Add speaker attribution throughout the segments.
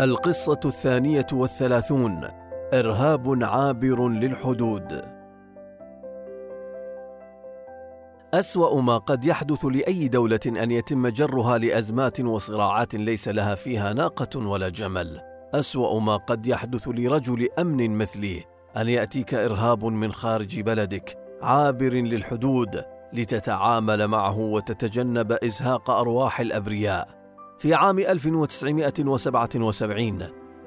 Speaker 1: القصة الثانية والثلاثون إرهاب عابر للحدود. أسوأ ما قد يحدث لأي دولة أن يتم جرها لأزمات وصراعات ليس لها فيها ناقة ولا جمل. أسوأ ما قد يحدث لرجل أمن مثلي أن يأتيك إرهاب من خارج بلدك عابر للحدود لتتعامل معه وتتجنب إزهاق أرواح الأبرياء. في عام 1977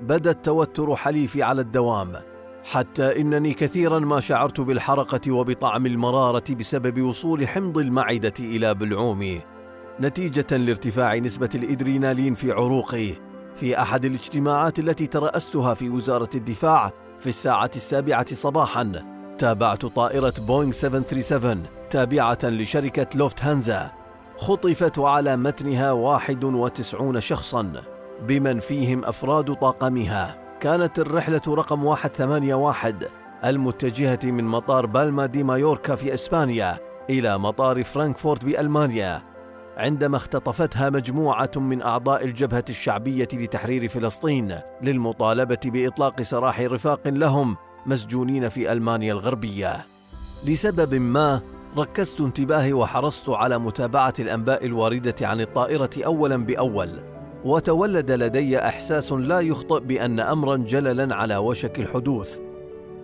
Speaker 1: بدأ التوتر حليفي على الدوام حتى إنني كثيرا ما شعرت بالحرقه وبطعم المرارة بسبب وصول حمض المعدة إلى بلعومي نتيجة لارتفاع نسبة الإدرينالين في عروقي في أحد الاجتماعات التي ترأستها في وزارة الدفاع في الساعة السابعة صباحا. تابعت طائرة بوينغ 737 تابعة لشركة لوفت هانزا خطفت على متنها 91 شخصا. بمن فيهم أفراد طاقمها كانت الرحلة رقم 181 المتجهة من مطار بالما دي مايوركا في إسبانيا إلى مطار فرانكفورت بألمانيا. عندما اختطفتها مجموعة من أعضاء الجبهة الشعبية لتحرير فلسطين للمطالبة بإطلاق سراح رفاق لهم مسجونين في ألمانيا الغربية. لسبب ما ركزت انتباهي وحرصت على متابعة الأنباء الواردة عن الطائرة اولا بأول وتولد لدي إحساس لا يخطئ بأن امرا جللا على وشك الحدوث.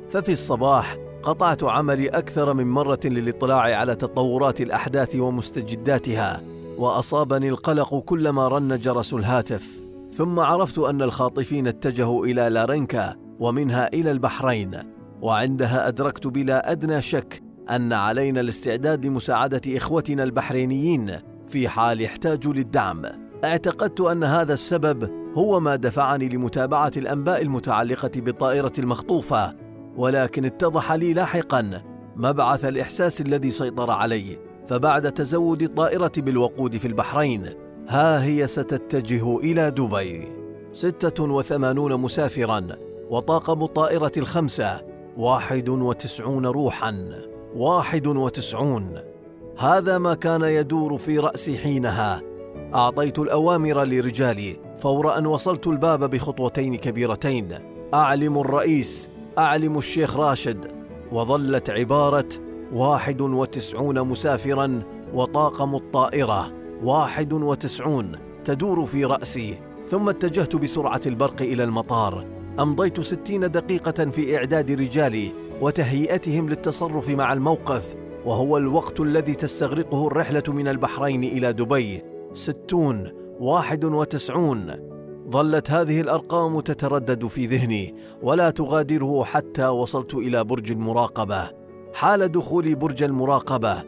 Speaker 1: ففي الصباح قطعت عملي أكثر من مرة للاطلاع على تطورات الأحداث ومستجداتها وأصابني القلق كلما رن جرس الهاتف. ثم عرفت أن الخاطفين اتجهوا إلى لارنكا ومنها إلى البحرين وعندها أدركت بلا أدنى شك أن علينا الاستعداد لمساعده إخوتنا البحرينيين في حال احتاجوا للدعم. اعتقدت أن هذا السبب هو ما دفعني لمتابعة الأنباء المتعلقة بالطائرة المخطوفة ولكن اتضح لي لاحقا مبعث الإحساس الذي سيطر علي. فبعد تزود الطائرة بالوقود في البحرين ها هي ستتجه إلى دبي. ستة وثمانون مسافرا وطاقم الطائرة الخمسة واحد وتسعون روحا. واحد وتسعون. هذا ما كان يدور في رأسي حينها. أعطيت الأوامر لرجالي فور أن وصلت الباب بخطوتين كبيرتين. أعلم الرئيس أعلم الشيخ راشد. وظلت عبارة واحد وتسعون مسافرا وطاقم الطائرة. واحد وتسعون تدور في رأسي. ثم اتجهت بسرعة البرق إلى المطار. أمضيت ستين دقيقة في إعداد رجالي. وتهيئتهم للتصرف مع الموقف وهو الوقت الذي تستغرقه الرحلة من البحرين إلى دبي. ستون واحد وتسعون. ظلت هذه الأرقام تتردد في ذهني ولا تغادره حتى وصلت إلى برج المراقبة. حال دخولي برج المراقبة.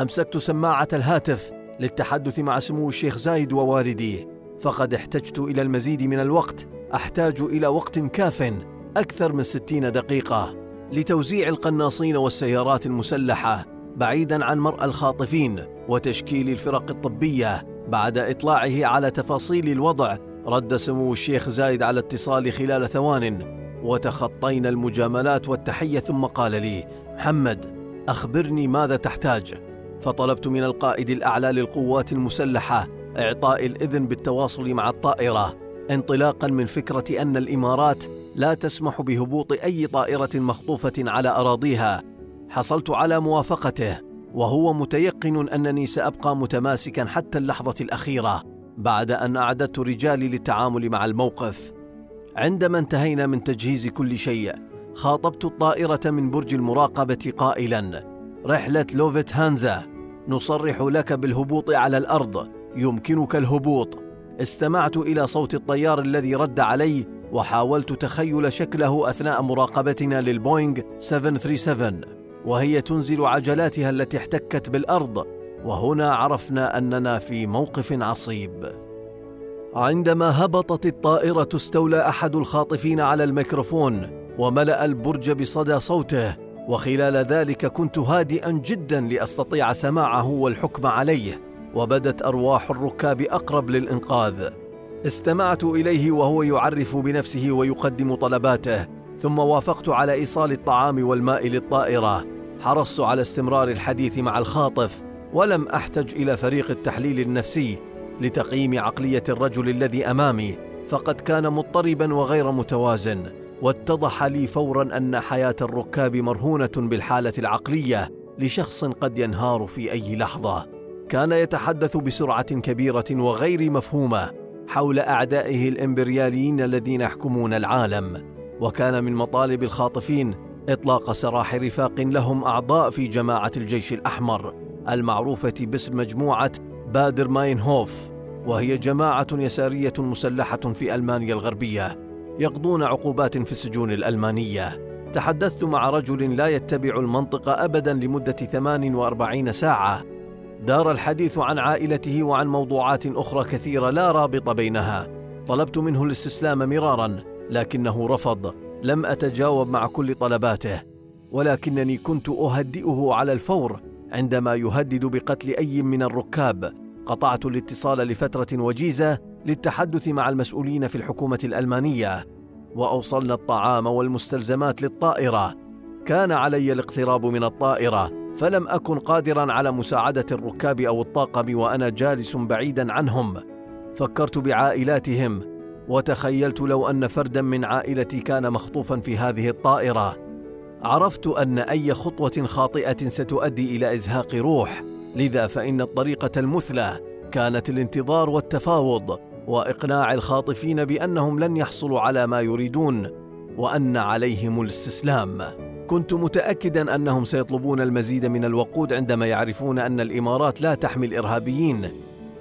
Speaker 1: أمسكت سماعة الهاتف للتحدث مع سمو الشيخ زايد ووالدي. فقد احتجت إلى المزيد من الوقت أحتاج إلى وقت كاف أكثر من ستين دقيقة. لتوزيع القناصين والسيارات المسلحة بعيدا عن مرأى الخاطفين وتشكيل الفرق الطبية بعد إطلاعه على تفاصيل الوضع رد سمو الشيخ زايد على اتصالي خلال ثوان وتخطينا المجاملات والتحية ثم قال لي محمد أخبرني ماذا تحتاج. فطلبت من القائد الأعلى للقوات المسلحة إعطاء الإذن بالتواصل مع الطائرة انطلاقا من فكرة أن الإمارات لا تسمح بهبوط أي طائرة مخطوفة على أراضيها. حصلت على موافقته وهو متيقن أنني سأبقى متماسكا حتى اللحظة الأخيرة بعد أن أعددت رجالي للتعامل مع الموقف. عندما انتهينا من تجهيز كل شيء خاطبت الطائرة من برج المراقبة قائلا رحلة لوفيت هانزا نصرح لك بالهبوط على الأرض يمكنك الهبوط. استمعت إلى صوت الطيار الذي رد علي وحاولت تخيل شكله أثناء مراقبتنا للبوينغ 737 وهي تنزل عجلاتها التي احتكت بالأرض وهنا عرفنا أننا في موقف عصيب. عندما هبطت الطائرة استولى أحد الخاطفين على الميكروفون وملأ البرج بصدى صوته وخلال ذلك كنت هادئا جدا لأستطيع سماعه والحكم عليه وبدت أرواح الركاب أقرب للإنقاذ. استمعت إليه وهو يعرف بنفسه ويقدم طلباته ثم وافقت على إيصال الطعام والماء للطائرة. حرصت على استمرار الحديث مع الخاطف ولم أحتج إلى فريق التحليل النفسي لتقييم عقلية الرجل الذي أمامي فقد كان مضطربا وغير متوازن. واتضح لي فورا أن حياة الركاب مرهونة بالحالة العقلية لشخص قد ينهار في أي لحظة. كان يتحدث بسرعة كبيرة وغير مفهومة. حول أعدائه الإمبرياليين الذين يحكمون العالم وكان من مطالب الخاطفين إطلاق سراح رفاق لهم أعضاء في جماعة الجيش الأحمر المعروفة باسم مجموعة بادر ماينهوف وهي جماعة يسارية مسلحة في ألمانيا الغربية يقضون عقوبات في السجون الألمانية. تحدثت مع رجل لا يتبع المنطق ابدا لمدة 48 ساعة دار الحديث عن عائلته وعن موضوعات أخرى كثيرة لا رابط بينها. طلبت منه الاستسلام مرارا لكنه رفض. لم أتجاوب مع كل طلباته. ولكنني كنت أهدئه على الفور عندما يهدد بقتل أي من الركاب. قطعت الاتصال لفترة وجيزة للتحدث مع المسؤولين في الحكومة الألمانية. وأوصلنا الطعام والمستلزمات للطائرة. كان علي الاقتراب من الطائرة. فلم أكن قادرا على مساعدة الركاب أو الطاقم وأنا جالس بعيدا عنهم. فكرت بعائلاتهم وتخيلت لو أن فردا من عائلتي كان مخطوفا في هذه الطائرة. عرفت أن أي خطوة خاطئة ستؤدي إلى إزهاق روح لذا فإن الطريقة المثلى كانت الانتظار والتفاوض وإقناع الخاطفين بأنهم لن يحصلوا على ما يريدون وأن عليهم الاستسلام. كنت متأكدا أنهم سيطلبون المزيد من الوقود عندما يعرفون أن الإمارات لا تحمي الإرهابيين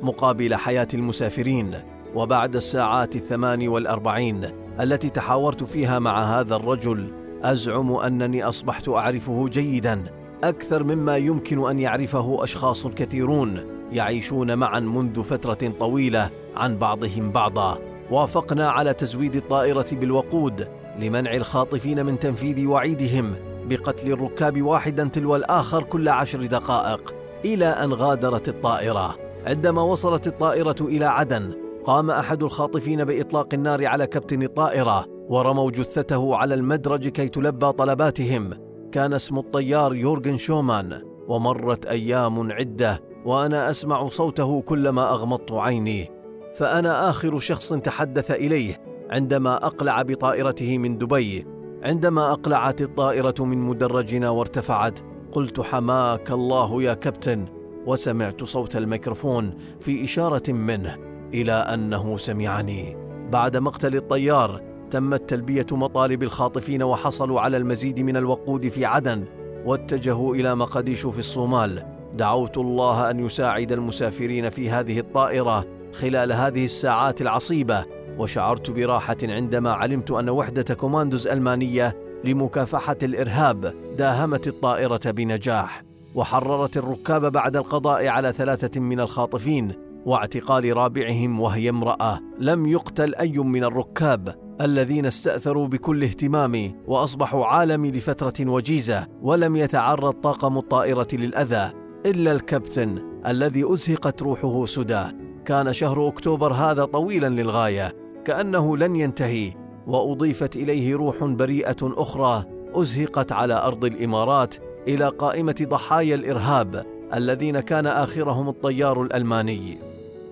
Speaker 1: مقابل حياة المسافرين وبعد الساعات الثمان والأربعين التي تحاورت فيها مع هذا الرجل أزعم أنني أصبحت أعرفه جيدا. أكثر مما يمكن أن يعرفه أشخاص كثيرون يعيشون معا منذ فترة طويلة عن بعضهم بعضا. وافقنا على تزويد الطائرة بالوقود لمنع الخاطفين من تنفيذ وعيدهم بقتل الركاب واحدا تلو الآخر كل عشر دقائق إلى أن غادرت الطائرة. عندما وصلت الطائرة إلى عدن قام أحد الخاطفين بإطلاق النار على كابتن الطائرة ورموا جثته على المدرج كي تلبى طلباتهم. كان اسم الطيار يورغن شومان ومرت أيام عدة وأنا أسمع صوته كلما أغمضت عيني. فأنا آخر شخص تحدث إليه عندما أقلع بطائرته من دبي عندما أقلعت الطائرة من مدرجنا وارتفعت قلت حماك الله يا كابتن. وسمعت صوت الميكروفون في إشارة منه إلى أنه سمعني. بعد مقتل الطيار تمت تلبية مطالب الخاطفين وحصلوا على المزيد من الوقود في عدن واتجهوا إلى مقديشو في الصومال. دعوت الله أن يساعد المسافرين في هذه الطائرة خلال هذه الساعات العصيبة. وشعرت براحة عندما علمت أن وحدة كوماندوز ألمانية لمكافحة الإرهاب داهمت الطائرة بنجاح وحررت الركاب بعد القضاء على ثلاثة من الخاطفين واعتقال رابعهم وهي امرأة لم يقتل أي من الركاب الذين استأثروا بكل اهتمامي وأصبحوا عالمي لفترة وجيزة ولم يتعرض طاقم الطائرة للأذى إلا الكابتن الذي أزهقت روحه سدى. كان شهر أكتوبر هذا طويلا للغاية. كأنه لن ينتهي وأضيفت إليه روح بريئة أخرى أزهقت على أرض الإمارات إلى قائمة ضحايا الإرهاب الذين كان آخرهم الطيار الألماني.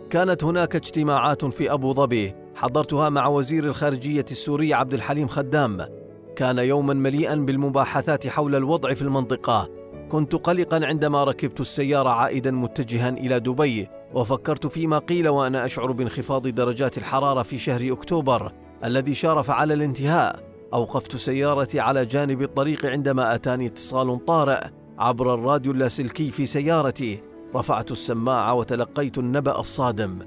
Speaker 1: كانت هناك اجتماعات في أبو ظبي حضرتها مع وزير الخارجية السوري عبد الحليم خدام. كان يوما مليئا بالمباحثات حول الوضع في المنطقة. كنت قلقا عندما ركبت السيارة عائدا متجها إلى دبي وفكرت فيما قيل وأنا أشعر بانخفاض درجات الحرارة في شهر أكتوبر الذي شارف على الانتهاء. أوقفت سيارتي على جانب الطريق عندما أتاني اتصال طارئ عبر الراديو اللاسلكي في سيارتي. رفعت السماعة وتلقيت النبأ الصادم.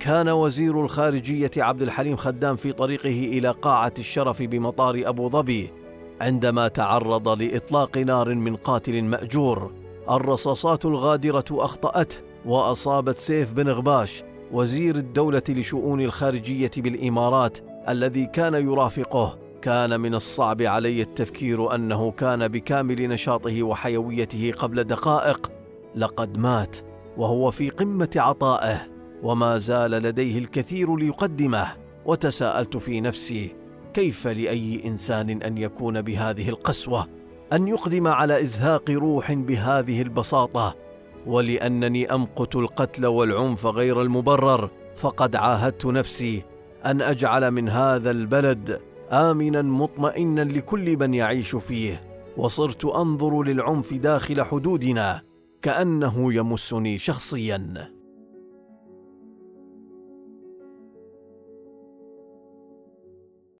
Speaker 1: كان وزير الخارجية عبد الحليم خدام في طريقه إلى قاعة الشرف بمطار أبو ظبي عندما تعرض لإطلاق نار من قاتل مأجور. الرصاصات الغادرة أخطأته. وأصابت سيف بن غباش وزير الدولة لشؤون الخارجية بالإمارات الذي كان يرافقه. كان من الصعب علي التفكير أنه كان بكامل نشاطه وحيويته قبل دقائق. لقد مات وهو في قمة عطائه وما زال لديه الكثير ليقدمه. وتساءلت في نفسي كيف لأي إنسان أن يكون بهذه القسوة؟ أن يقدم على إزهاق روح بهذه البساطة. ولأنني أمقت القتل والعنف غير المبرر فقد عاهدت نفسي أن أجعل من هذا البلد امنا مطمئنا لكل من يعيش فيه وصرت أنظر للعنف داخل حدودنا كأنه يمسني شخصيا.